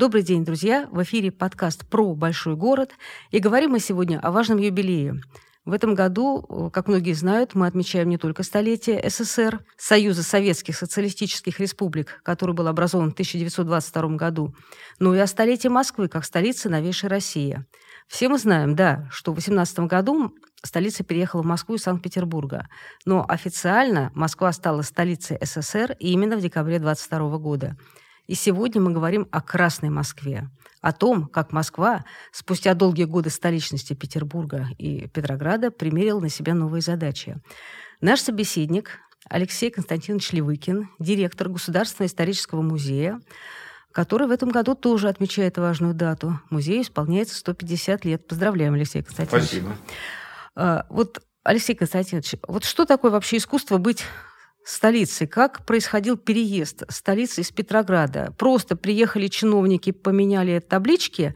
Добрый день, друзья! В эфире подкаст про большой город. И говорим мы сегодня о важном юбилее. В этом году, как многие знают, мы отмечаем не только столетие СССР, Союза Советских Социалистических Республик, который был образован в 1922 году, но и о столетии Москвы как столицы новейшей России. Все мы знаем, да, что в 18 году столица переехала в Москву из Санкт-Петербурга. Но официально Москва стала столицей СССР именно в декабре 22 года. И сегодня мы говорим о Красной Москве, о том, как Москва спустя долгие годы столичности Петербурга и Петрограда примерила на себя новые задачи. Наш собеседник Алексей Константинович Левыкин, директор Государственного исторического музея, который в этом году тоже отмечает важную дату. Музею исполняется 150 лет. Поздравляем, Алексей Константинович. Спасибо. А, вот, Алексей Константинович, вот что такое вообще искусство быть столицей. Как происходил переезд столицы из Петрограда? Просто приехали чиновники, поменяли таблички,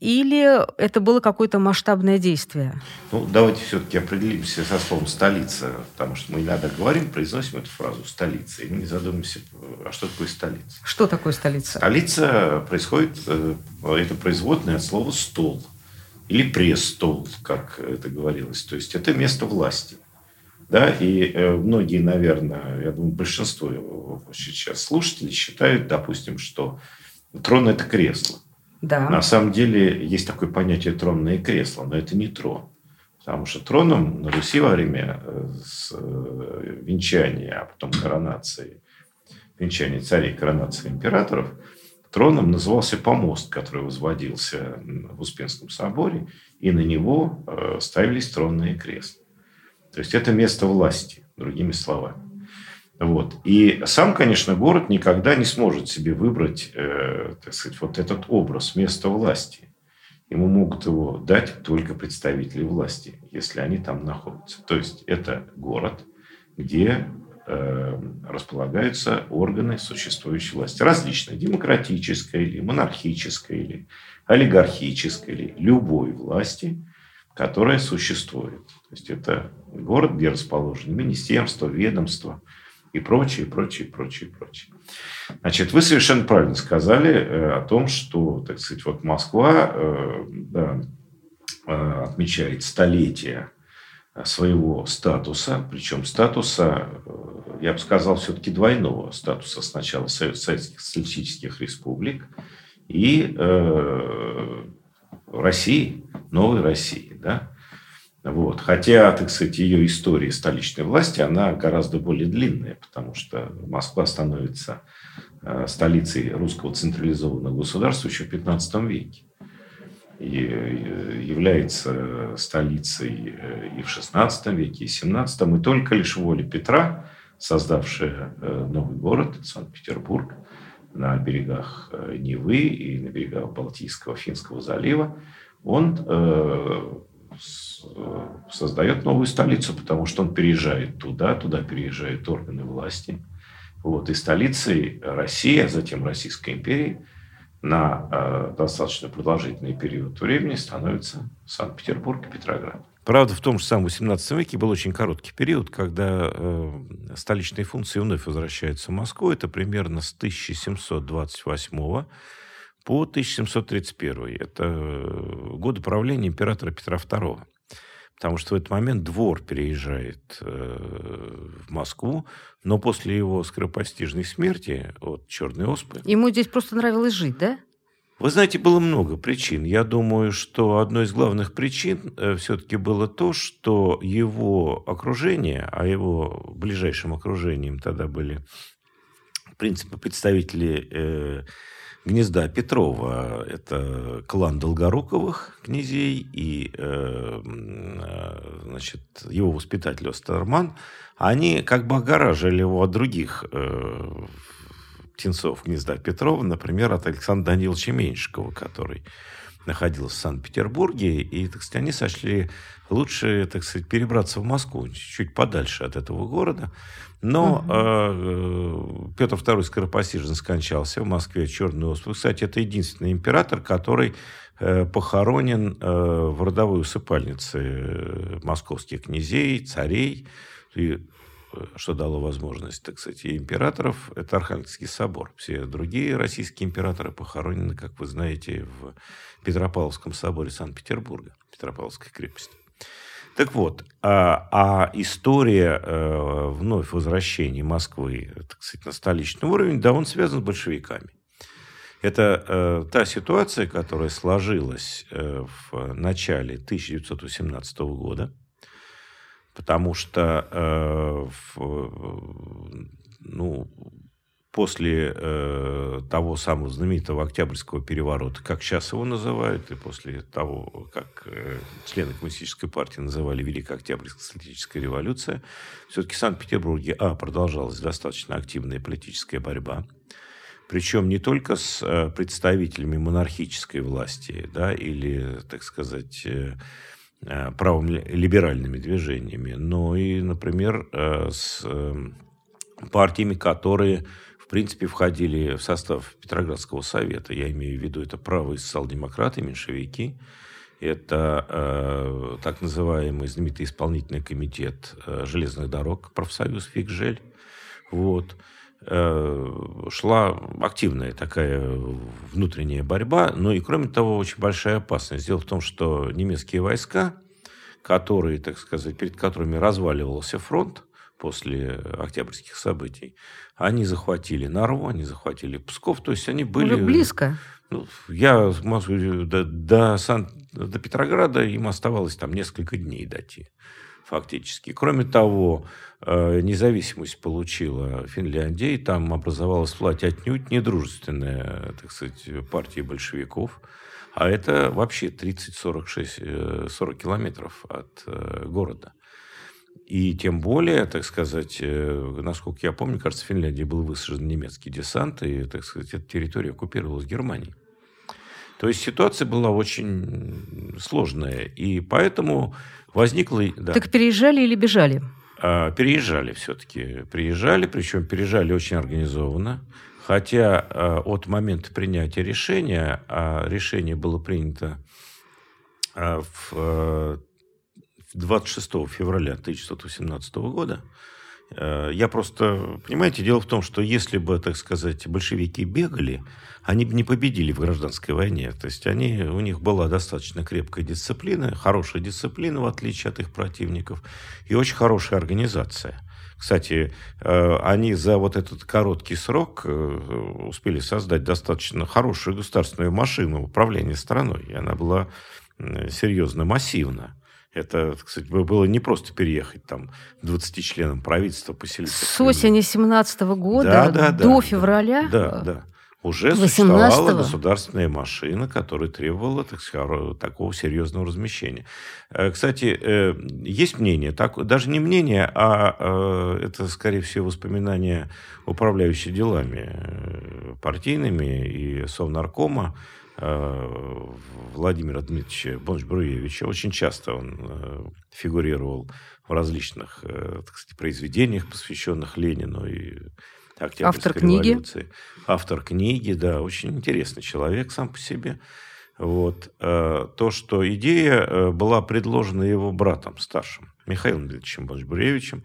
или это было какое-то масштабное действие? Ну, давайте все-таки определимся со словом «столица», потому что мы иногда говорим, произносим эту фразу «столица», и не задумаемся, а что такое столица? Что такое столица? Столица происходит, э, это производное от слова «стол» или «пресс-стол», как это говорилось. То есть это место власти. Да, и э, многие, наверное, я думаю, большинство сейчас слушателей считают, допустим, что трон – это кресло. Да. На самом деле есть такое понятие тронное кресло, но это не трон. Потому что троном на Руси во время э, э, венчания, а потом коронации, венчания царей, коронации императоров, троном назывался помост, который возводился в Успенском соборе, и на него ставились тронные кресла. То есть это место власти, другими словами. Вот. И сам, конечно, город никогда не сможет себе выбрать, э, так сказать, вот этот образ места власти. Ему могут его дать только представители власти, если они там находятся. То есть это город, где э, располагаются органы существующей власти. Различные. Демократической или монархической или олигархической или любой власти – которая существует. То есть это город, где расположены министерства, ведомства и прочее, прочее, прочее, прочее. Значит, вы совершенно правильно сказали э, о том, что, так сказать, вот Москва э, да, э, отмечает столетие своего статуса, причем статуса, я бы сказал, все-таки двойного статуса сначала Советских Социалистических Республик и э, России, новой России. Да? Вот. Хотя, так сказать, ее история столичной власти, она гораздо более длинная, потому что Москва становится э, столицей русского централизованного государства еще в 15 веке. И э, является столицей э, и в 16 веке, и в 17, и только лишь воля Петра, создавшая новый город, Санкт-Петербург, на берегах Невы и на берегах Балтийского, Финского залива, он создает новую столицу, потому что он переезжает туда, туда переезжают органы власти. Вот, и столицей России, а затем Российской империи на э, достаточно продолжительный период времени становится Санкт-Петербург и Петроград. Правда в том, что сам в XVIII веке был очень короткий период, когда э, столичные функции вновь возвращаются в Москву. Это примерно с 1728 по 1731. Это э, годы правления императора Петра II. Потому что в этот момент двор переезжает э, в Москву, но после его скоропостижной смерти от черной оспы... Ему здесь просто нравилось жить, да? Вы знаете, было много причин. Я думаю, что одной из главных причин э, все-таки было то, что его окружение, а его ближайшим окружением тогда были, в принципе, представители э, гнезда Петрова. Это клан Долгоруковых князей и э, э, значит, его воспитатель Остерман. Они как бы огораживали его от других э, птенцов гнезда Петрова, например, от Александра Даниловича Меньшикова, который находился в Санкт-Петербурге, и, так сказать, они сочли лучше, так сказать, перебраться в Москву, чуть подальше от этого города. Но угу. э, Петр II скоропостижно скончался в Москве черной оспой. Кстати, это единственный император, который э, похоронен э, в родовой усыпальнице московских князей, царей. И что дало возможность, так сказать, и императоров, это Архангельский собор. Все другие российские императоры похоронены, как вы знаете, в Петропавловском соборе Санкт-Петербурга, Петропавловской крепости. Так вот, а, а история э, вновь возвращения Москвы, так сказать, на столичный уровень, да, он связан с большевиками. Это э, та ситуация, которая сложилась э, в начале 1918 года, потому что э, в, ну, после э, того самого знаменитого Октябрьского переворота, как сейчас его называют, и после того, как э, члены Коммунистической партии называли Великая Октябрьская стратегическая революция, все-таки в Санкт-Петербурге, а, продолжалась достаточно активная политическая борьба, причем не только с э, представителями монархической власти, да, или, так сказать, э, э, правым либеральными движениями, но и, например, с партиями, которые в принципе, входили в состав Петроградского совета. Я имею в виду это правые социал-демократы, меньшевики. Это э, так называемый знаменитый исполнительный комитет э, железных дорог, профсоюз Фигжель. Вот. Э, шла активная такая внутренняя борьба. Но и, кроме того, очень большая опасность. Дело в том, что немецкие войска, которые, так сказать, перед которыми разваливался фронт, после октябрьских событий, они захватили Нарву, они захватили Псков, то есть они были... Уже близко. Ну, я могу до, до, Сан, до Петрограда им оставалось там несколько дней дойти фактически. Кроме того, э, независимость получила Финляндия, и там образовалась власть отнюдь недружественная, так сказать, партия большевиков. А это вообще 30-40 40 э, километров от э, города. И тем более, так сказать, э, насколько я помню, кажется, в Финляндии был высажен немецкий десант, и, так сказать, эта территория оккупировалась Германией. То есть ситуация была очень сложная, и поэтому возникла... Да. Так переезжали или бежали? А, переезжали все-таки. Приезжали, причем переезжали очень организованно. Хотя а, от момента принятия решения, а решение было принято а, в 26 февраля 1918 года. Э, я просто, понимаете, дело в том, что если бы, так сказать, большевики бегали, они бы не победили в гражданской войне. То есть они, у них была достаточно крепкая дисциплина, хорошая дисциплина, в отличие от их противников, и очень хорошая организация. Кстати, э, они за вот этот короткий срок э, успели создать достаточно хорошую государственную машину управления страной. И она была серьезно массивна. Это, кстати, было не просто переехать там 20 членам правительства, поселиться. С осени 17 года да, да, до да, февраля? Да, да. Уже 18 существовала государственная машина, которая требовала так сказать, такого серьезного размещения. Э, кстати, э, есть мнение, так, даже не мнение, а э, это, скорее всего, воспоминания управляющей делами партийными и Совнаркома, Владимира Дмитриевича Бонч-Бруевича. Очень часто он э, фигурировал в различных э, так сказать, произведениях, посвященных Ленину и Октябрьской Автор революции. Книги. Автор книги, да, очень интересный человек сам по себе. Вот. То, что идея была предложена его братом старшим, Михаилом Дмитриевичем Бонч-Бруевичем,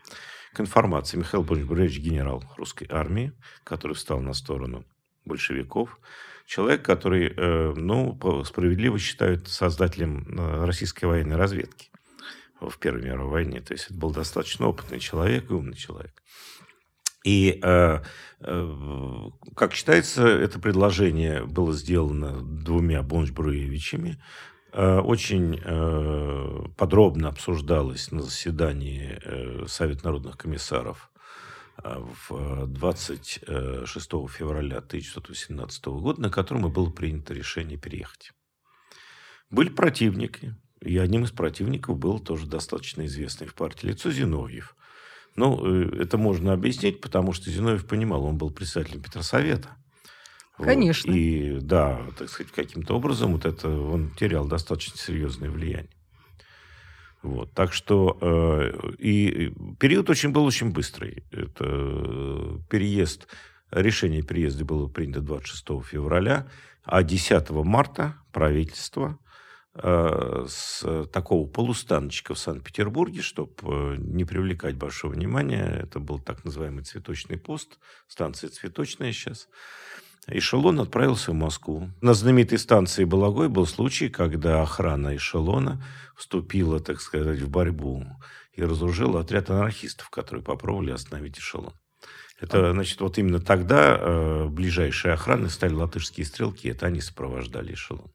к информации. Михаил Бонч-Буревич – генерал русской армии, который встал на сторону большевиков – человек, который, э, ну, справедливо считают создателем э, российской военной разведки в Первой мировой войне. То есть это был достаточно опытный человек и умный человек. И, э, как считается, это предложение было сделано двумя Бонч-Бруевичами. Очень подробно обсуждалось на заседании Совета народных комиссаров в 26 февраля 1918 года, на котором и было принято решение переехать. Были противники, и одним из противников был тоже достаточно известный в партии лицо Зиновьев. Ну, э, это можно объяснить, потому что Зиновьев понимал, он был председателем Петросовета. Конечно. Вот. И да, так сказать, каким-то образом вот это он терял достаточно серьезное влияние. Вот, так что э, и период очень был очень быстрый. Это э, переезд, решение переезда было принято 26 февраля, а 10 марта правительство э, с такого полустаночка в Санкт-Петербурге, чтобы э, не привлекать большого внимания. Это был так называемый цветочный пост, станция цветочная сейчас. Эшелон отправился в Москву. На знаменитой станции Балагой был случай, когда охрана эшелона вступила, так сказать, в борьбу и разоружила отряд анархистов, которые попробовали остановить эшелон. Это, значит, вот именно тогда э, ближайшие охраны стали латышские стрелки. Это они сопровождали эшелон.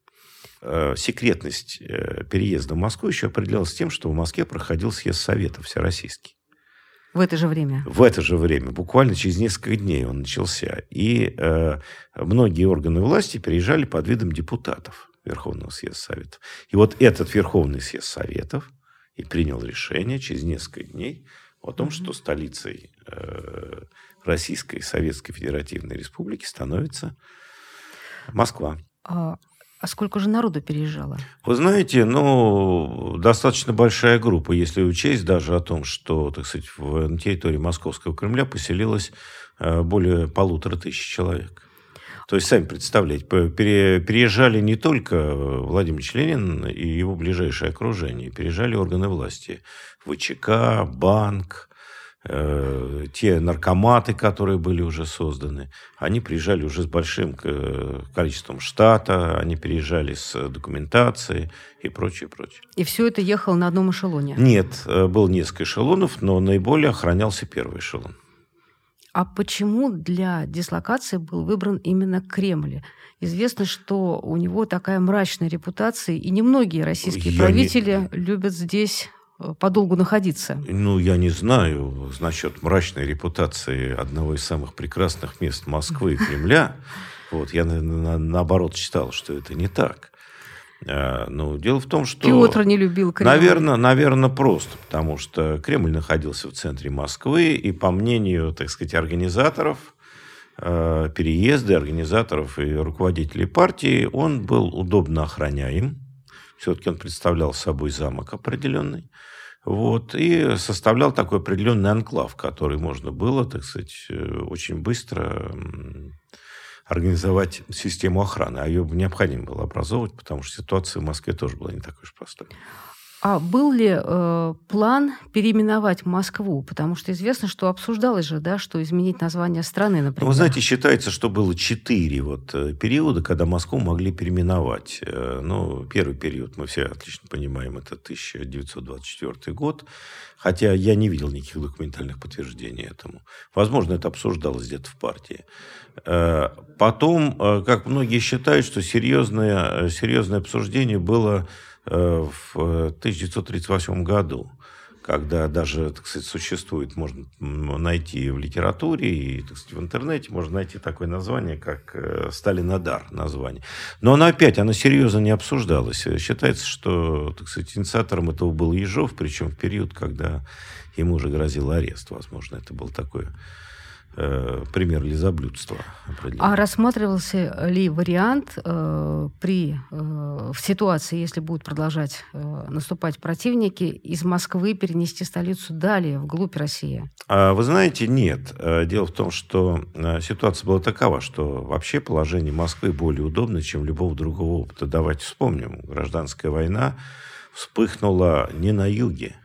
Э, секретность э, переезда в Москву еще определялась тем, что в Москве проходил съезд Советов всероссийский. В это же время? В это же время. Буквально через несколько дней он начался. И э, многие органы власти переезжали под видом депутатов Верховного съезда Советов. И вот этот Верховный съезд Советов и принял решение через несколько дней о том, что столицей э, Российской Советской Федеративной Республики становится Москва. А, сколько же народу переезжало? Вы знаете, ну, достаточно большая группа, если учесть даже о том, что, так сказать, в, на территории Московского Кремля поселилось э, более полутора тысяч человек. То есть, сами представляете, переезжали не только Владимир Ленин и его ближайшее окружение, переезжали органы власти. ВЧК, банк, Э, те наркоматы, которые были уже созданы, они приезжали уже с большим э, количеством штата, они приезжали с документацией и прочее, прочее. И все это ехало на одном эшелоне? Нет, э, было несколько эшелонов, но наиболее охранялся первый эшелон. А почему для дислокации был выбран именно Кремль? Известно, что у него такая мрачная репутация, и немногие российские Я правители не... любят здесь подолгу находиться? Ну, я не знаю насчет мрачной репутации одного из самых прекрасных мест Москвы и Кремля. Вот, я на, на, наоборот читал, что это не так. А, но дело в том, что... Петр не любил Кремль. Наверное, наверное, просто, потому что Кремль находился в центре Москвы, и по мнению, так сказать, организаторов э, переезда, организаторов и руководителей партии, он был удобно охраняем все-таки он представлял собой замок определенный. Вот, и составлял такой определенный анклав, который можно было, так сказать, э, очень быстро организовать систему охраны. А ее необходимо было образовывать, потому что ситуация в Москве тоже была не такой уж простой. А был ли э, план переименовать Москву? Потому что известно, что обсуждалось же, да, что изменить название страны, например. Вы знаете, считается, что было четыре вот э, периода, когда Москву могли переименовать. Э, ну, первый период, мы все отлично понимаем, это 1924 год. Хотя я не видел никаких документальных подтверждений этому. Возможно, это обсуждалось где-то в партии. Э, потом, как многие считают, что серьезное, серьезное обсуждение было в 1938 году, когда даже, так сказать, существует, можно найти в литературе и, так сказать, в интернете, можно найти такое название, как э, Сталинодар название. Но оно опять, оно серьезно не обсуждалось. Считается, что, так сказать, инициатором этого был Ежов, причем в период, когда ему уже грозил арест, возможно, это был такой э, пример лизоблюдства. А рассматривался ли вариант э, при, э, в ситуации, если будут продолжать э, наступать противники, из Москвы перенести столицу далее, вглубь России? А, вы знаете, нет. Э, дело в том, что э, ситуация была такова, что вообще положение Москвы более удобно, чем любого другого опыта. Давайте вспомним. Гражданская война вспыхнула не на юге.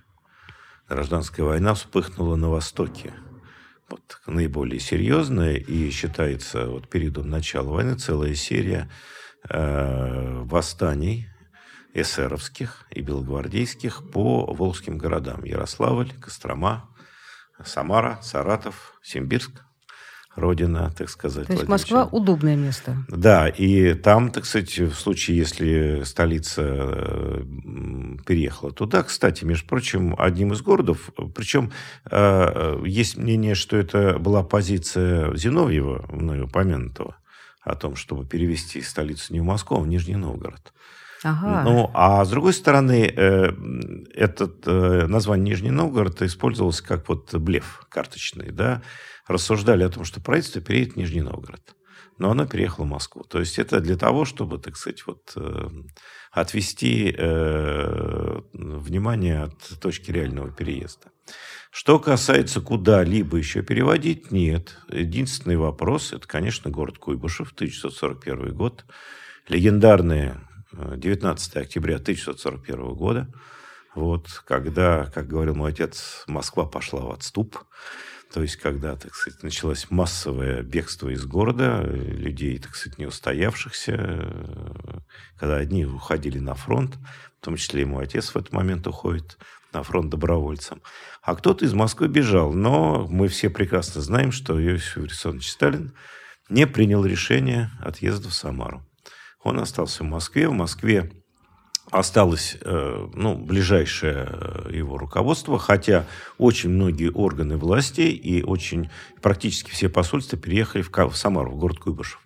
Гражданская война вспыхнула на востоке вот, наиболее серьезная и считается вот периодом начала войны целая серия э, восстаний эсеровских и белогвардейских по волжским городам. Ярославль, Кострома, Самара, Саратов, Симбирск родина, так сказать. То есть Москва удобное место. Да, и там, так сказать, в случае, если столица э, переехала туда, кстати, между прочим, одним из городов, причем э, есть мнение, что это была позиция Зиновьева, мною упомянутого, о том, чтобы перевести столицу не в Москву, а в Нижний Новгород. Ага. Ну, а с другой стороны, э, этот название Нижний Новгород использовалось как вот блеф карточный, да, рассуждали о том, что правительство переедет в Нижний Новгород. Но оно переехало в Москву. То есть это для того, чтобы, так сказать, вот, э, отвести э, внимание от точки реального переезда. Что касается куда-либо еще переводить, нет. Единственный вопрос, это, конечно, город Куйбышев, 1941 год. Легендарные 19 октября 1941 года, вот, когда, как говорил мой отец, Москва пошла в отступ. То есть, когда, так сказать, началось массовое бегство из города, людей, так сказать, не устоявшихся, когда одни уходили на фронт, в том числе и мой отец в этот момент уходит на фронт добровольцем, а кто-то из Москвы бежал. Но мы все прекрасно знаем, что Иосиф Виссарионович Сталин не принял решение отъезда в Самару. Он остался в Москве. В Москве осталось э, ну, ближайшее э, его руководство, хотя очень многие органы власти и очень практически все посольства переехали в, в Самару, в город Куйбышев.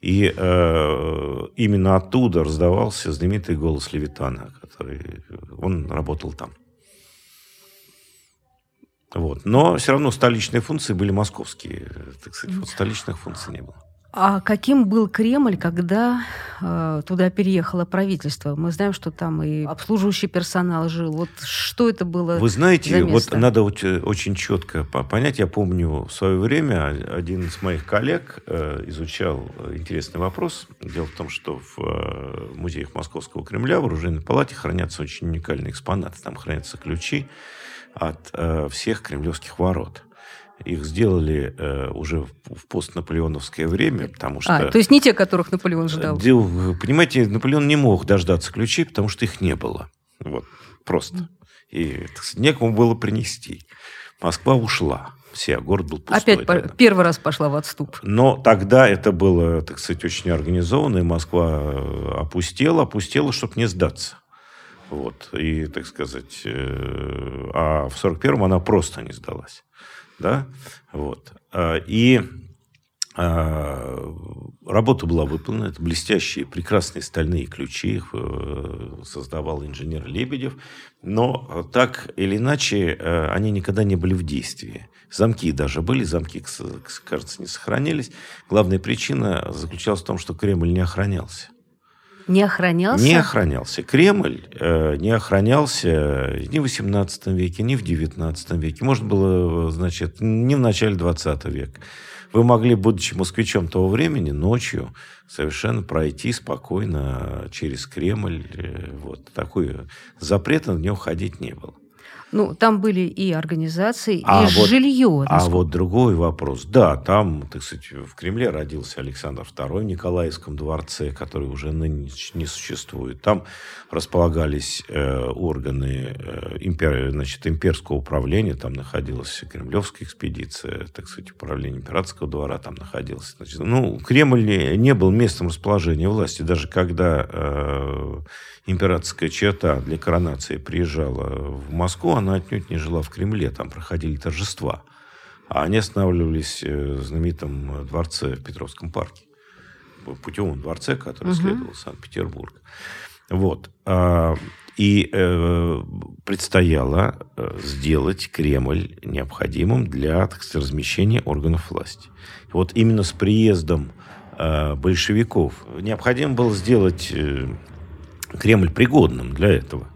И э, именно оттуда раздавался знаменитый голос Левитана, который он работал там. Вот. Но все равно столичные функции были московские. Так сказать, вот столичных функций не было. А каким был Кремль, когда э, туда переехало правительство? Мы знаем, что там и обслуживающий персонал жил. Вот что это было? Вы знаете, вот надо очень четко понять. Я помню в свое время один из моих коллег э, изучал интересный вопрос. Дело в том, что в э, музеях Московского Кремля в оружейной палате хранятся очень уникальные экспонаты. Там хранятся ключи от э, всех кремлевских ворот. Их сделали э, уже в постнаполеоновское время, потому что... А, то есть не те, которых Наполеон ждал? Дел, понимаете, Наполеон не мог дождаться ключей, потому что их не было. Вот, просто. И сказать, некому было принести. Москва ушла. Вся, город был пустой. Опять тогда. первый раз пошла в отступ. Но тогда это было, так сказать, очень организованно, и Москва э, опустела, опустела, чтобы не сдаться. Вот. И, так сказать, э, а в 41-м она просто не сдалась да, вот. А, и а, работа была выполнена. Это блестящие, прекрасные стальные ключи. Их э, создавал инженер Лебедев. Но так или иначе, э, они никогда не были в действии. Замки даже были, замки, кажется, не сохранились. Главная причина заключалась в том, что Кремль не охранялся. Не охранялся? Не охранялся. Кремль э, не охранялся ни в XVIII веке, ни в XIX веке. Можно было, значит, не в начале XX века. Вы могли, будучи москвичом того времени, ночью совершенно пройти спокойно через Кремль. Э, вот. Такой запрета на него ходить не было. Ну, там были и организации, а и вот, жилье. А вот другой вопрос. Да, там, так сказать, в Кремле родился Александр II в Николаевском дворце, который уже ныне не существует. Там располагались э, органы э, импер, значит, имперского управления, там находилась кремлевская экспедиция, так сказать, управление императорского двора там находилось. Значит, ну, Кремль не, не был местом расположения власти, даже когда э, императорская черта для коронации приезжала в Москву, она отнюдь не жила в Кремле, там проходили торжества. А они останавливались э, в знаменитом дворце в Петровском парке. Путевом дворце, который угу. следовал Санкт-Петербург. Вот. А, и э, предстояло э, сделать Кремль необходимым для так сказать, размещения органов власти. И вот именно с приездом большевиков необходимо было сделать Кремль пригодным для этого.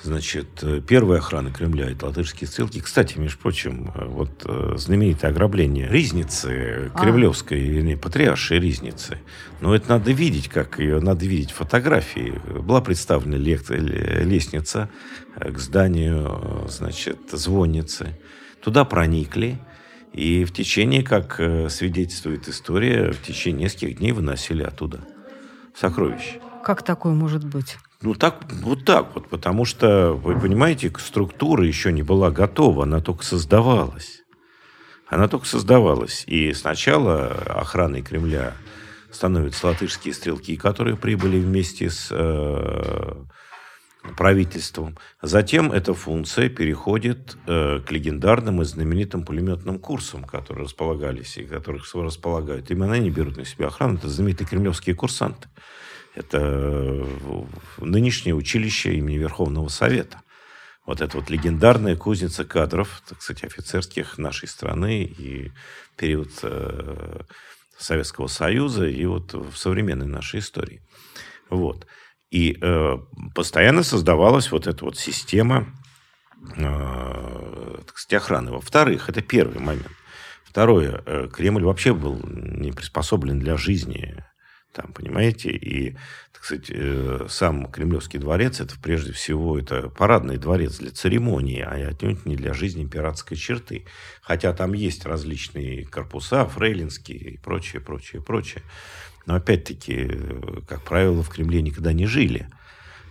Значит, первая охрана Кремля – это латышские ссылки. Кстати, между прочим, вот э, знаменитое ограбление Ризницы, а. кремлевской, вернее, патриаршей Ризницы. Но это надо видеть, как ее, надо видеть фотографии. Была представлена лестница к зданию, значит, звонницы. Туда проникли, и в течение, как э, свидетельствует история, в течение нескольких дней выносили оттуда сокровища. Как такое может быть? Ну, так, вот так вот, потому что, вы понимаете, структура еще не была готова, она только создавалась. Она только создавалась. И сначала охраной Кремля становятся латышские стрелки, которые прибыли вместе с э, правительством. Затем эта функция переходит э, к легендарным и знаменитым пулеметным курсам, которые располагались и которых располагают. Именно они берут на себя охрану. Это знаменитые кремлевские курсанты. Это э, нынешнее училище имени Верховного Совета. Вот это вот легендарная кузница кадров, так сказать, офицерских нашей страны и период э, Советского Союза и вот в современной нашей истории. Вот. И э, постоянно создавалась вот эта вот система э, так сказать, охраны. Во-вторых, это первый момент. Второе, э, Кремль вообще был не приспособлен для жизни Там, понимаете, и, так сказать, э, сам Кремлевский дворец, это прежде всего это парадный дворец для церемонии, а отнюдь не для жизни пиратской черты. Хотя там есть различные корпуса, фрейлинские и прочее, прочее, прочее. Но опять-таки, э, как правило, в Кремле никогда не жили.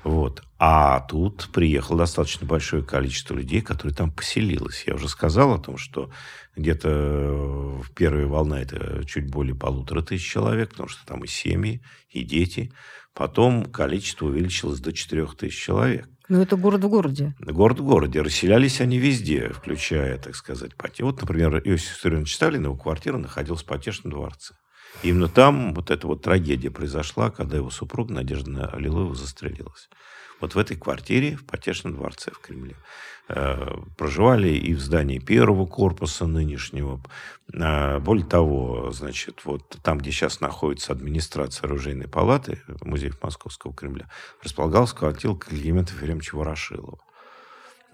Вот. А тут приехало достаточно большое количество людей, которые там поселилось. Я уже сказал о том, что где-то в первая волна это чуть более полутора тысяч человек, потому что там и семьи, и дети. Потом количество увеличилось до четырех тысяч человек. Ну, это город в городе. Город в городе. Расселялись они везде, включая, так сказать, Пати. Вот, например, Иосиф Виссарионович Сталин, его квартира находилась в Потешном дворце. Именно там вот эта вот трагедия произошла, когда его супруга Надежда Аллилуева застрелилась. Вот в этой квартире в Потешном дворце в Кремле. Э, проживали и в здании первого корпуса нынешнего. Э, более того, значит, вот там, где сейчас находится администрация оружейной палаты, музей Московского Кремля, располагалась квартира Климента Ефремовича Ворошилова.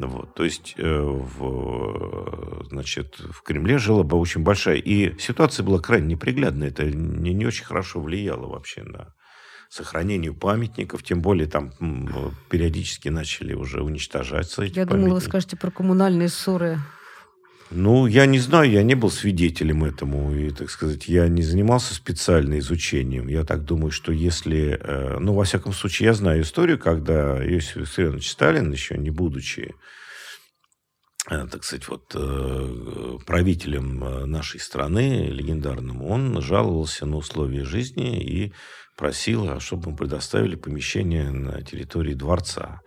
Вот, то есть, э, в, значит, в Кремле жила бы очень большая. И ситуация была крайне неприглядная. Это не, не очень хорошо влияло вообще на сохранению памятников, тем более там периодически начали уже уничтожаться эти Я памятники. думала, вы скажете про коммунальные ссоры. Ну, я не знаю, я не был свидетелем этому, и, так сказать, я не занимался специально изучением. Я так думаю, что если... Э, ну, во всяком случае, я знаю историю, когда Иосиф Виссарионович Сталин, еще не будучи э, так сказать, вот э, правителем нашей страны, легендарным, он жаловался на условия жизни и просила, чтобы мы предоставили помещение на территории дворца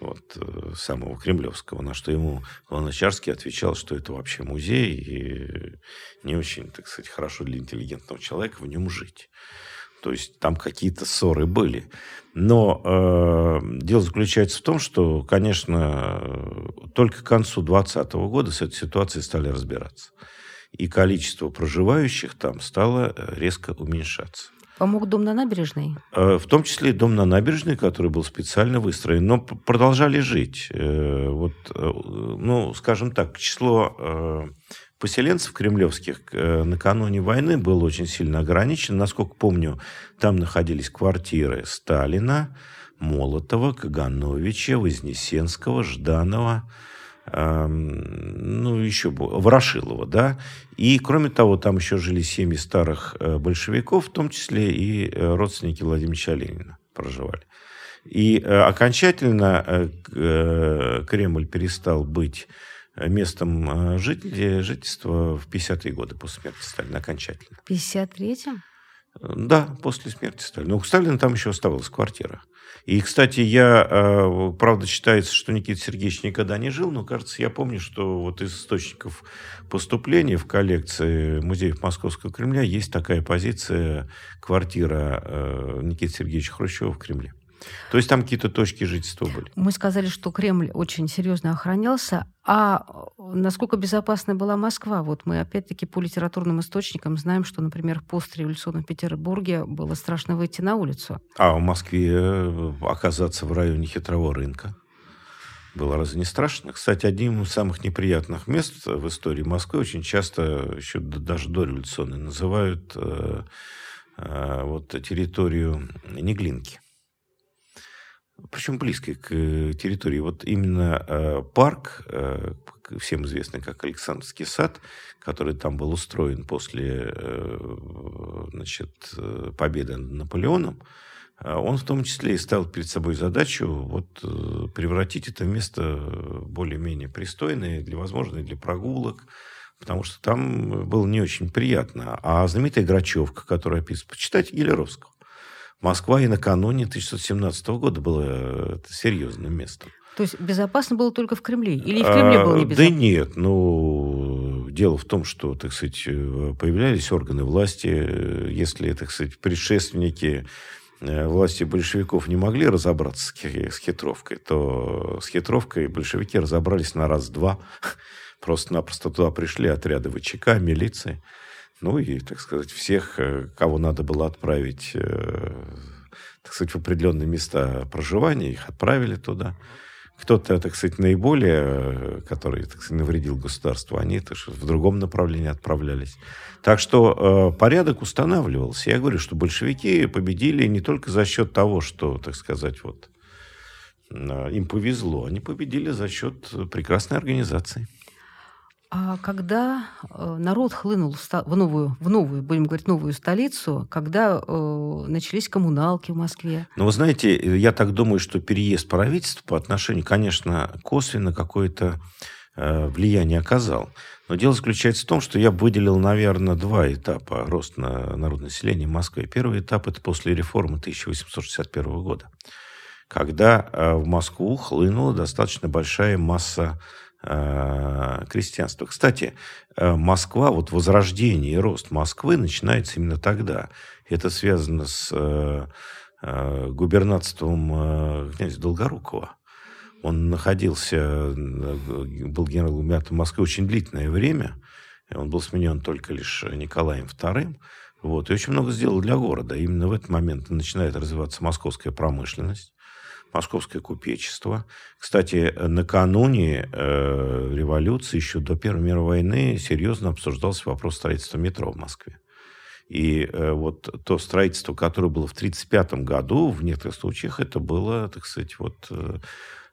вот, э, самого Кремлевского, на что ему Луначарский отвечал, что это вообще музей, и не очень, так сказать, хорошо для интеллигентного человека в нем жить. То есть там какие-то ссоры были. Но э, дело заключается в том, что, конечно, только к концу 2020 года с этой ситуацией стали разбираться. И количество проживающих там стало резко уменьшаться. Помог дом на набережной? Э, в том числе и дом на набережной, который был специально выстроен, но продолжали жить. Э, вот, э, ну, скажем так, число поселенцев кремлевских накануне войны было очень сильно ограничено. Насколько помню, там находились квартиры Сталина, Молотова, Кагановича, Вознесенского, Жданова, ну, еще Ворошилова, да. И, кроме того, там еще жили семьи старых э, большевиков, в том числе и э, родственники Владимира Ленина проживали. И э, окончательно Кремль перестал быть местом жительства в 50-е годы после смерти Сталина окончательно. В 53-м? Да, после смерти Сталина. У Сталина там еще оставалась квартира. И, кстати, я, э, правда, считается, что Никита Сергеевич никогда не жил, но, кажется, я помню, что вот из источников поступления в коллекции музеев Московского Кремля есть такая позиция квартира э, Никиты Сергеевича Хрущева в Кремле. То есть там какие-то точки жительства были. Мы сказали, что Кремль очень серьезно охранялся. А насколько безопасна была Москва? Вот мы опять-таки по литературным источникам знаем, что, например, в постреволюционном Петербурге было страшно выйти на улицу. А в Москве э, оказаться в районе хитрового рынка было разве не страшно? Кстати, одним из самых неприятных мест в истории Москвы очень часто, еще даже дореволюционной, называют э, э, вот территорию Неглинки причем близкой к э, территории. Вот именно э, парк, э, всем известный как Александровский сад, который там был устроен после значит, победы над Наполеоном, он в том числе и ставил перед собой задачу вот, превратить это место более-менее пристойное, для, возможно, для прогулок, потому что там было не очень приятно. А знаменитая Грачевка, которая описывает, почитайте Гелеровского. Москва и накануне 1917 года была э, серьезным местом. То есть безопасно было только в Кремле? Или в Кремле было не безопасно? Да нет, ну, дело в том, что, так сказать, э, появлялись органы власти, э, если, так сказать, предшественники власти большевиков не могли разобраться с хитровкой, то с хитровкой большевики разобрались на раз-два. Просто-напросто туда пришли отряды ВЧК, милиции. Ну и, так сказать, всех, э, кого надо было отправить, э, так сказать, в определенные места проживания, их отправили туда. кто-то, так сказать, наиболее, который, так сказать, навредил государству, они так сказать, в другом направлении отправлялись. Так что э, порядок устанавливался. Я говорю, что большевики победили не только за счет того, что, так сказать, вот э, им повезло, они победили за счет прекрасной организации. А когда э, народ хлынул в новую, в новую, будем говорить, новую столицу, когда э, начались коммуналки в Москве? Ну, вы знаете, я так думаю, что переезд правительства по отношению, конечно, косвенно какое-то э, влияние оказал. Но дело заключается в том, что я выделил, наверное, два этапа роста на народное население Москвы. Первый этап – это после реформы 1861 года, когда э, в Москву хлынула достаточно большая масса Э, крестьянства. Кстати, э, Москва, вот возрождение и рост Москвы начинается именно тогда. Это связано с э, губернатством князя Долгорукова. Он находился, был генерал-губернатором Москвы очень длительное время. Он был сменен только лишь Николаем II. Вот, и очень много сделал для города. Именно в этот момент начинает развиваться московская промышленность московское купечество. Кстати, накануне э, революции, еще до Первой мировой войны, серьезно обсуждался вопрос строительства метро в Москве. И э, вот то строительство, которое было в 1935 году, в некоторых случаях это было, так сказать, вот э,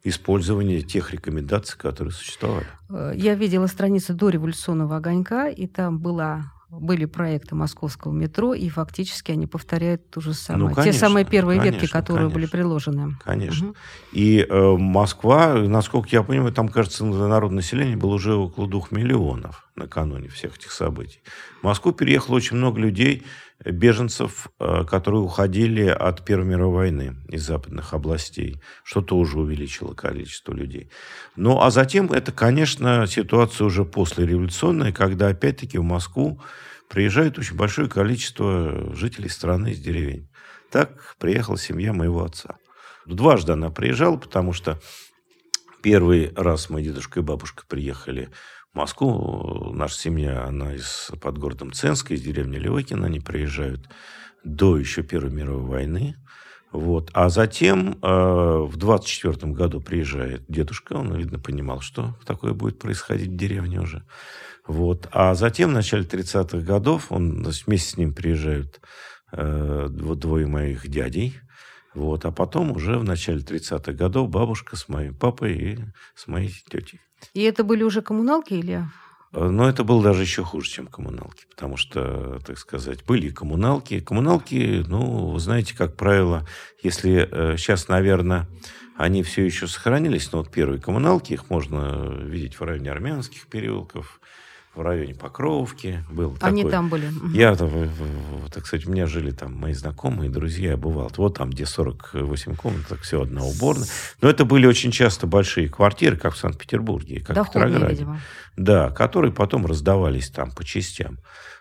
использование тех рекомендаций, которые существовали. Э, я видела страницу до революционного огонька, и там была были проекты московского метро, и фактически они повторяют ту же самое. Ну, конечно, Те самые первые конечно, ветки, которые конечно, были приложены. Конечно. Угу. И э, Москва, насколько я понимаю, там, кажется, народное население было уже около двух миллионов накануне всех этих событий. В Москву переехало очень много людей, беженцев, э, которые уходили от Первой мировой войны из западных областей, что тоже увеличило количество людей. Ну, а затем это, конечно, ситуация уже послереволюционная, когда, опять-таки, в Москву приезжает очень большое количество жителей страны из деревень. Так приехала семья моего отца. Дважды она приезжала, потому что первый раз мой дедушка и бабушка приехали Москву. Наша семья, она из под городом Ценска, из деревни Левыкина. Они приезжают до еще Первой мировой войны. Вот. А затем э, в 24 году приезжает дедушка, он, видно, понимал, что такое будет происходить в деревне уже. Вот. А затем, в начале 30-х годов, он, вместе с ним приезжают э, двое моих дядей, вот. А потом уже в начале 30-х годов бабушка с моим папой и с моей тетей. И это были уже коммуналки или Э, но это было даже еще хуже, чем коммуналки, потому что, так сказать, были и коммуналки. Коммуналки, ну, вы знаете, как правило, если э, сейчас, наверное, они все еще сохранились, но вот первые коммуналки, их можно видеть в районе армянских переулков, в районе Покровки. Был Они такой. там были? Я, так сказать, у меня жили там мои знакомые, друзья, я бывал. Вот там, где 48 комнат, так все одна уборная. Но это были очень часто большие квартиры, как в Санкт-Петербурге, как Доходные, в Петрограде. Видимо. Да, которые потом раздавались там по частям.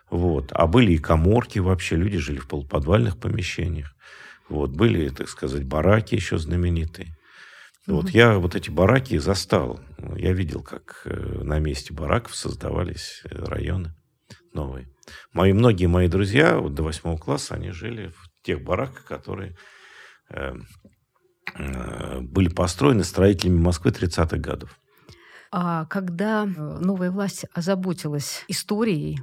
Вот. А были и коморки вообще, люди жили в полуподвальных помещениях. Вот. Были, так сказать, бараки еще знаменитые. Вот я вот эти бараки застал. Я видел, как э, на месте бараков создавались э, районы новые. Мои, многие мои друзья вот до восьмого класса, они жили в тех бараках, которые э, э, были построены строителями Москвы 30-х годов. А когда э, новая власть озаботилась историей,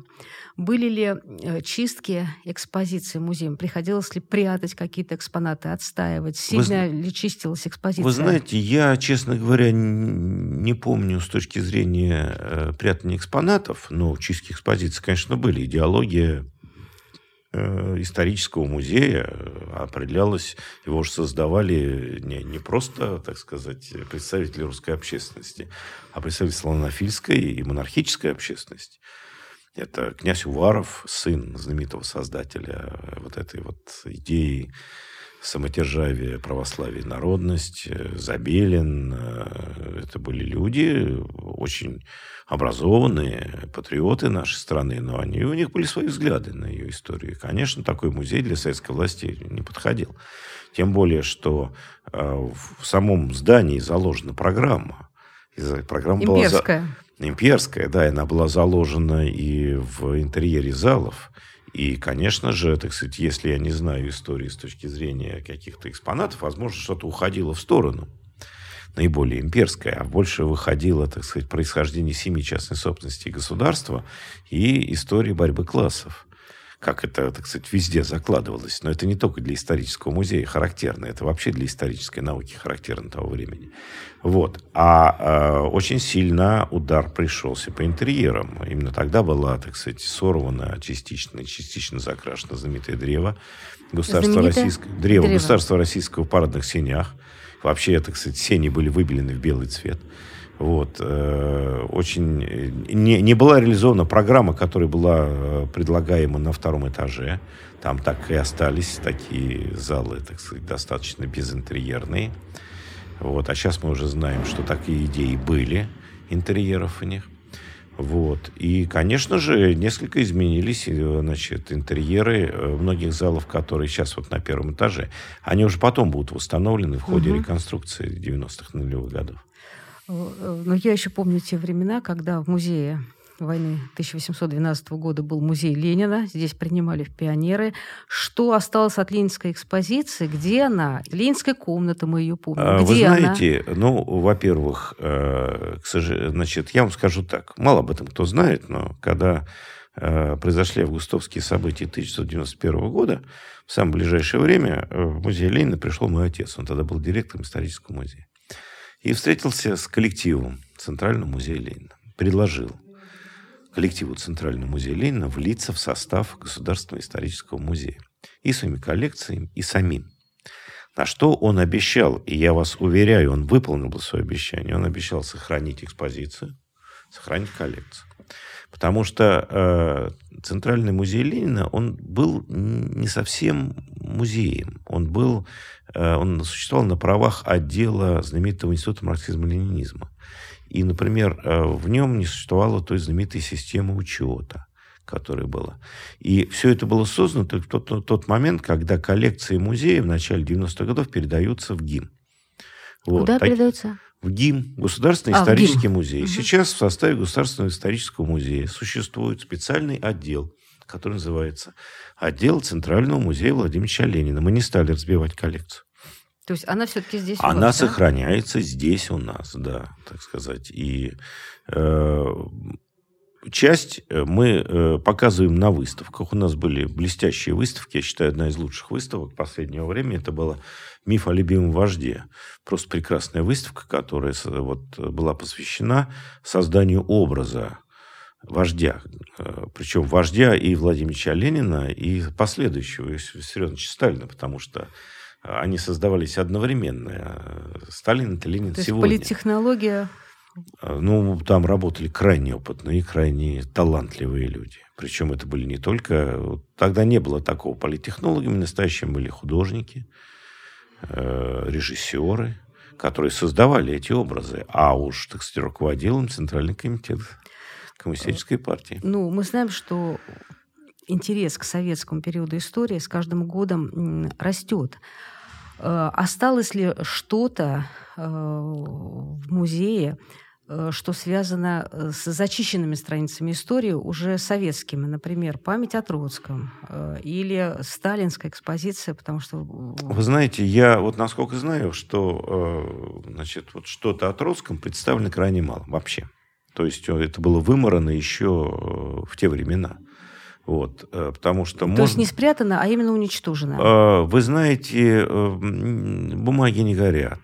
были ли э, чистки экспозиции музея? Приходилось ли прятать какие-то экспонаты, отстаивать? Сильно вы, ли чистилась экспозиция? Вы знаете, я, честно говоря, не помню с точки зрения э, прятания экспонатов, но чистки экспозиции, конечно, были. Идеология Э, исторического музея определялась, его же создавали не, не просто, так сказать, представители русской общественности, а представители славянофильской и монархической общественности. Это князь Уваров, сын знаменитого создателя вот этой вот идеи самодержавие, православие, народность, э, Забелин. Э, это были люди очень образованные, патриоты нашей страны, но они, у них были свои взгляды на ее историю. Конечно, такой музей для советской власти не подходил. Тем более, что э, в самом здании заложена программа. Программа Имперская. Была. Имперская, да, она была заложена и в интерьере залов. И, конечно же, так сказать, если я не знаю истории с точки зрения каких-то экспонатов, возможно, что-то уходило в сторону. наиболее имперское, а больше выходило, так сказать, происхождение семьи частной собственности и государства и истории борьбы классов как это, так сказать, везде закладывалось. Но это не только для исторического музея характерно, это вообще для исторической науки характерно того времени. Вот. А э, очень сильно удар пришелся по интерьерам. Именно тогда была, так сказать, сорвана частично, частично закрашено знаменитое древо государства российского, древо, древо государства российского в парадных сенях. Вообще, так сказать, сени были выбелены в белый цвет. Вот. Э, очень не, не была реализована программа, которая была э, предлагаема на втором этаже. Там так и остались такие залы, так сказать, достаточно безинтерьерные. Вот. А сейчас мы уже знаем, что такие идеи были, интерьеров у них. Вот. И, конечно же, несколько изменились э, значит, интерьеры многих залов, которые сейчас вот на первом этаже. Они уже потом будут восстановлены в ходе угу. реконструкции 90-х нулевых годов. Э, но я еще помню те времена, когда в музее войны 1812 года был музей Ленина. Здесь принимали в пионеры. Что осталось от ленинской экспозиции? Где она? Ленинская комната, мы ее помним. А, Где Вы знаете, она? ну, во-первых, э, к сожалению, значит, я вам скажу так. Мало об этом кто знает, но когда э, произошли августовские события 1991 года, в самое ближайшее время в музей Ленина пришел мой отец. Он тогда был директором исторического музея и встретился с коллективом Центрального музея Ленина. Предложил коллективу Центрального музея Ленина влиться в состав Государственного исторического музея. И своими коллекциями, и самим. На что он обещал, и я вас уверяю, он выполнил бы свое обещание. Он обещал сохранить экспозицию, сохранить коллекцию. Потому что э, Центральный музей Ленина, он был не совсем музеем. Он был, э, он существовал на правах отдела знаменитого института марксизма-ленинизма. И, например, э, в нем не существовало той знаменитой системы учета которая была. И все это было создано только в тот, тот момент, когда коллекции музея в начале 90-х годов передаются в ГИМ. Вот. Куда так, передаются? в ГИМ, Государственный а, исторический ГИМ. музей. Угу. Сейчас в составе Государственного исторического музея существует специальный отдел, который называется отдел Центрального музея Владимира Ленина. Мы не стали разбивать коллекцию. То есть она все-таки здесь Она вас, сохраняется да? здесь у нас, да, так сказать. И э, часть э, мы э, показываем на выставках. У нас были блестящие выставки. Я считаю, одна из лучших выставок последнего времени. Это была «Миф о любимом вожде». Просто прекрасная выставка, которая вот была посвящена созданию образа вождя. Э, Причем вождя и Владимира Ленина, и последующего Иосифа Сталина, потому что они создавались одновременно. Сталин это Ленин То сегодня. Есть политтехнология а, ну, там работали крайне опытные и крайне талантливые люди. Причем это были не только... Тогда не было такого. Политтехнологами настоящими были художники, Э, режиссеры, которые создавали эти образы, а уж, так сказать, руководил им Центральный комитет Коммунистической партии. Ну, мы знаем, что интерес к советскому периоду истории с каждым годом растет. Э, осталось ли что-то э, в музее, Э, что связано с зачищенными страницами истории уже советскими, например, память о Троцком или сталинская экспозиция, потому что... Вы знаете, я вот насколько знаю, что значит, вот что-то о Троцком представлено крайне мало вообще. То есть это было выморано еще в те времена. Вот, потому что То можно... есть не спрятано, а именно уничтожено. Вы знаете, бумаги не горят.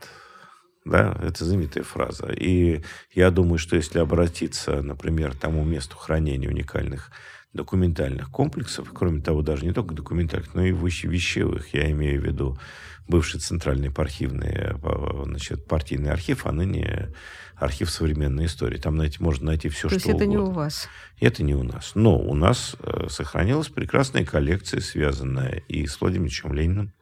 Да, это знаменитая фраза. И я думаю, что если обратиться, например, к тому месту хранения уникальных документальных комплексов, кроме того, даже не только документальных, но и вещевых, я имею в виду бывший центральный архивный, э, значит, партийный архив, а ныне архив современной истории. Там знаете, можно найти все, То что угодно. это не у вас? Это не у нас. Но у нас э, сохранилась прекрасная коллекция, связанная и с Владимиром Лениным,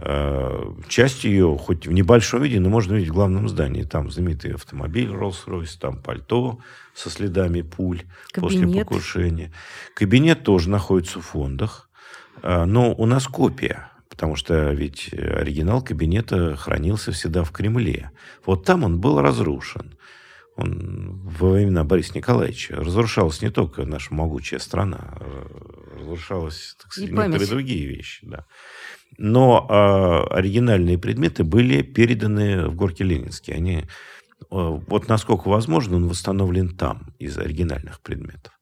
Э, часть ее, хоть в небольшом виде, но можно видеть в главном здании. Там знаменитый автомобиль Rolls-Royce, там пальто со следами пуль Кабинет. после покушения. Кабинет тоже находится в фондах. Э, но у нас копия. Потому что ведь оригинал кабинета хранился всегда в Кремле. Вот там он был разрушен. Он во времена Бориса Николаевича разрушалась не только наша могучая страна, разрушалась так сказать, некоторые другие вещи. Да. Но э, оригинальные предметы были переданы в Горки Ленинский. Они, э, вот насколько возможно, он восстановлен там из оригинальных предметов.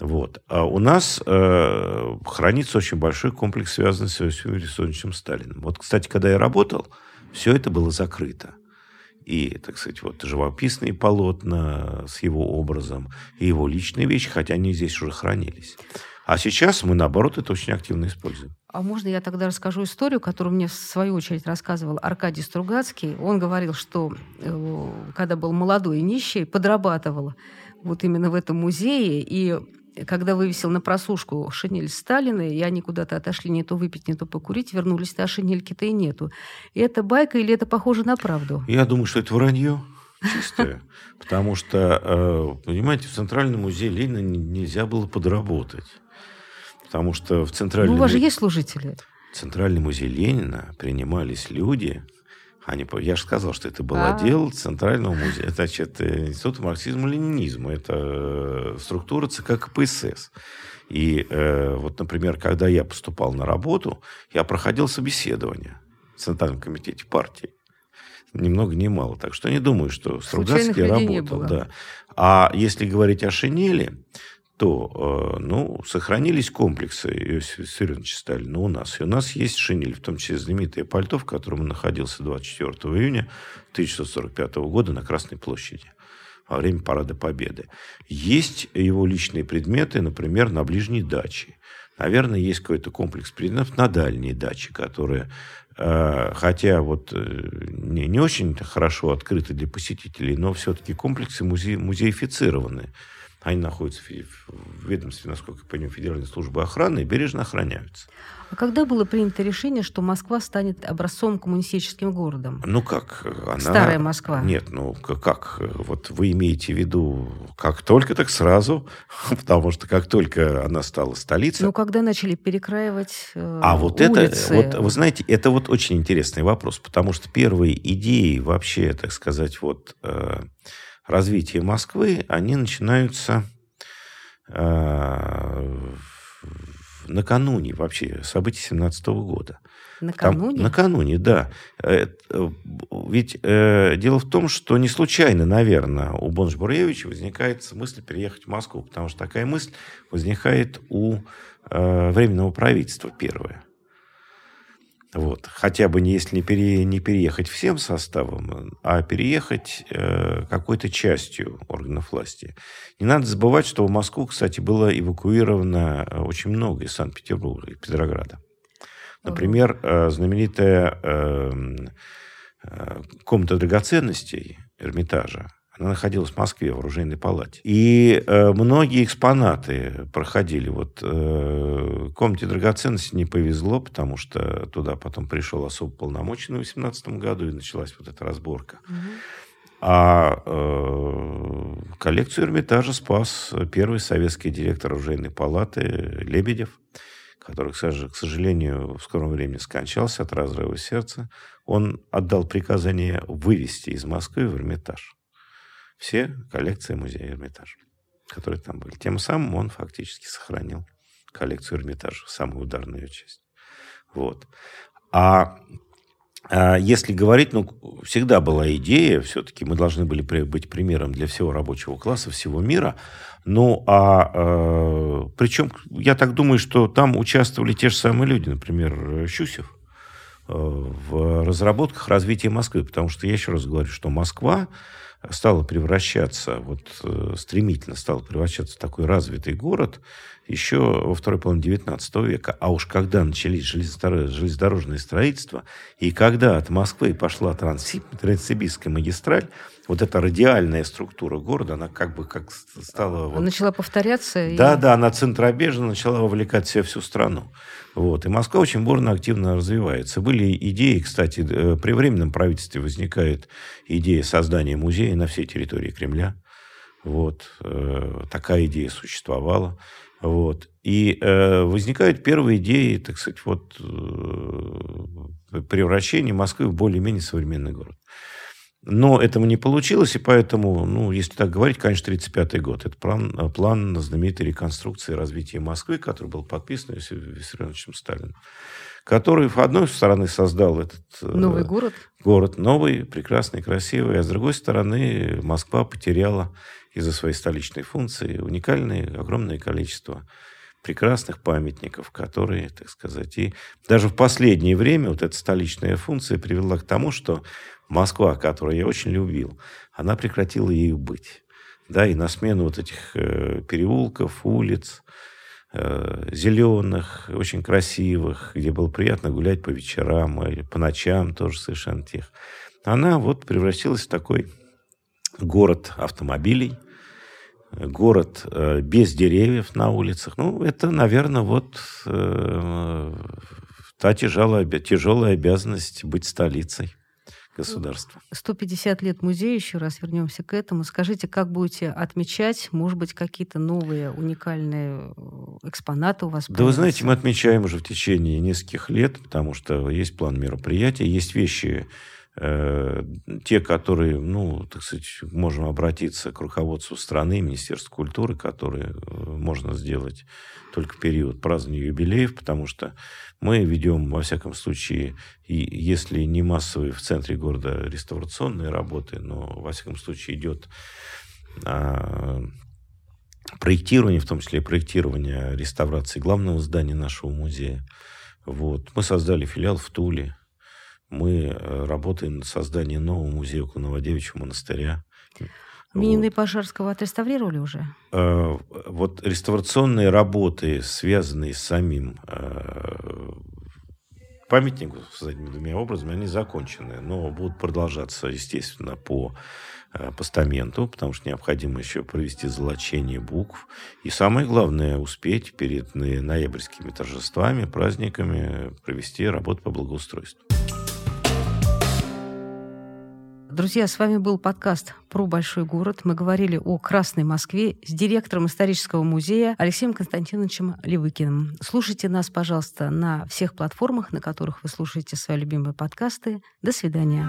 Вот. А у нас э, хранится очень большой комплекс, связанный с Иосифом Виссарионовичем Сталиным. Вот, кстати, когда я работал, все это было закрыто. И, так сказать, вот живописные полотна с его образом, и его личные вещи, хотя они здесь уже хранились. А сейчас мы, наоборот, это очень активно используем. А можно я тогда расскажу историю, которую мне в свою очередь рассказывал Аркадий Стругацкий. Он говорил, что э, когда был молодой и нищий, подрабатывал вот именно в этом музее, и когда вывесил на просушку шинель Сталина, и они куда-то отошли не то выпить, не то покурить, вернулись, а шинельки-то и нету. И это байка или это похоже на правду? Я думаю, что это вранье чистое. Потому что, э, понимаете, в Центральном музее Ленина нельзя было подработать. Потому что в Центральном... Ну, у вас же есть служители. В Центральный музей Ленина принимались люди, они, я же сказал, что это был а отдел Центрального музея. Это, значит, Институт марксизма-ленинизма. Это э, структура ЦК КПСС. И э, вот, например, когда я поступал на работу, я проходил собеседование в Центральном комитете партии. Ни много ни мало. Так что не думаю, что Стругацкий работал. Да. А если говорить о шинели, то э, ну, сохранились комплексы Иосифа Виссарионовича Сталина у нас. И у нас есть шинель, в том числе знаменитое пальто, в котором он находился 24 июня 1945 года на Красной площади во время Парада Победы. Есть его личные предметы, например, на ближней даче. Наверное, есть какой-то комплекс предметов на дальней даче, которые, э, хотя вот э, не, не очень хорошо открыты для посетителей, но все-таки комплексы музе, музеифицированы. Они находятся в ведомстве, насколько я понимаю, Федеральной службы охраны и бережно охраняются. А когда было принято решение, что Москва станет образцовым коммунистическим городом? Ну как? Она... Старая Москва. Нет, ну как? Вот вы имеете в виду как только, так сразу, потому что как только она стала столицей... Ну когда начали перекраивать э, А вот улицы... это, вот, вы знаете, это вот очень интересный вопрос, потому что первые идеи вообще, так сказать, вот... Э, развития Москвы, они начинаются э, накануне вообще событий 17 года. Накануне? Там, накануне, да. Э, ведь э, дело в том, что не случайно, наверное, у Бонж-Буревича возникает мысль переехать в Москву, потому что такая мысль возникает у э, Временного правительства первое. Вот. Хотя бы не, если не, пере, не переехать всем составом, а переехать э, какой-то частью органов власти. Не надо забывать, что в Москву, кстати, было эвакуировано э, очень много из Санкт-Петербурга, из Петрограда. Например, э, знаменитая э, э, комната драгоценностей Эрмитажа, она находилась в Москве, в оружейной палате. И э, многие экспонаты проходили. Вот э, комнате драгоценностей не повезло, потому что туда потом пришел особо полномоченный в 18 году, и началась вот эта разборка. Угу. А э, коллекцию Эрмитажа спас первый советский директор оружейной палаты Лебедев, который, к сожалению, в скором времени скончался от разрыва сердца. Он отдал приказание вывести из Москвы в Эрмитаж все коллекции музея Эрмитаж, которые там были. Тем самым он фактически сохранил коллекцию Эрмитажа, самую ударную часть. Вот. А, а если говорить, ну, всегда была идея, все-таки мы должны были быть примером для всего рабочего класса, всего мира. Ну, а э, причем, я так думаю, что там участвовали те же самые люди, например, Щусев, э, в разработках развития Москвы. Потому что я еще раз говорю, что Москва стала превращаться, вот э, стремительно стала превращаться в такой развитый город еще во второй половине XIX века. А уж когда начались железнодорожное строительство, и когда от Москвы пошла Транссибирская магистраль, вот эта радиальная структура города, она как бы как стала... Вот... Начала повторяться? Да, и... да, она центробежно начала вовлекать в себя всю страну. Вот. И Москва очень бурно, активно развивается. Были идеи, кстати, э, при Временном правительстве возникает идея создания музея на всей территории Кремля. Вот. Э, такая идея существовала. Вот. И э, возникают первые идеи, так сказать, вот, э, превращения Москвы в более-менее современный город. Но этому не получилось, и поэтому, ну, если так говорить, конечно, 1935 год. Это план, план знаменитой реконструкции развития Москвы, который был подписан Виссарионовичем Сталиным. который, в одной стороны, создал этот... Новый город. Город новый, прекрасный, красивый, а с другой стороны, Москва потеряла из-за своей столичной функции уникальное огромное количество прекрасных памятников, которые, так сказать, и даже в последнее время вот эта столичная функция привела к тому, что Москва, которую я очень любил, она прекратила ею быть. Да, и на смену вот этих э, переулков, улиц, э, зеленых, очень красивых, где было приятно гулять по вечерам или по ночам, тоже совершенно тех. Она вот превратилась в такой город автомобилей, город э, без деревьев на улицах. Ну, это, наверное, вот э, та тяжелая, тяжелая обязанность быть столицей государства. 150 лет музея, еще раз вернемся к этому. Скажите, как будете отмечать, может быть, какие-то новые уникальные э, экспонаты у вас? Да вы знаете, мы отмечаем уже в течение нескольких лет, потому что есть план мероприятий, есть вещи, те, которые, ну, так сказать, можем обратиться к руководству страны, Министерству культуры, которые э, можно сделать только период празднования юбилеев, потому что мы ведем, во всяком случае, и если не массовые в центре города реставрационные работы, но, во всяком случае, идет а, проектирование, в том числе проектирование реставрации главного здания нашего музея. Вот. Мы создали филиал в Туле, мы э, работаем над созданием нового музея около Новодевичьего монастыря. Минины вот. Пожарского отреставрировали уже? Э, вот реставрационные работы, связанные с самим э, памятником, с этими двумя образами, они закончены, но будут продолжаться, естественно, по постаменту, потому что необходимо еще провести золочение букв. И самое главное, успеть перед ноябрьскими торжествами, праздниками провести работу по благоустройству. Друзья, с вами был подкаст про большой город. Мы говорили о Красной Москве с директором исторического музея Алексеем Константиновичем Левыкиным. Слушайте нас, пожалуйста, на всех платформах, на которых вы слушаете свои любимые подкасты. До свидания.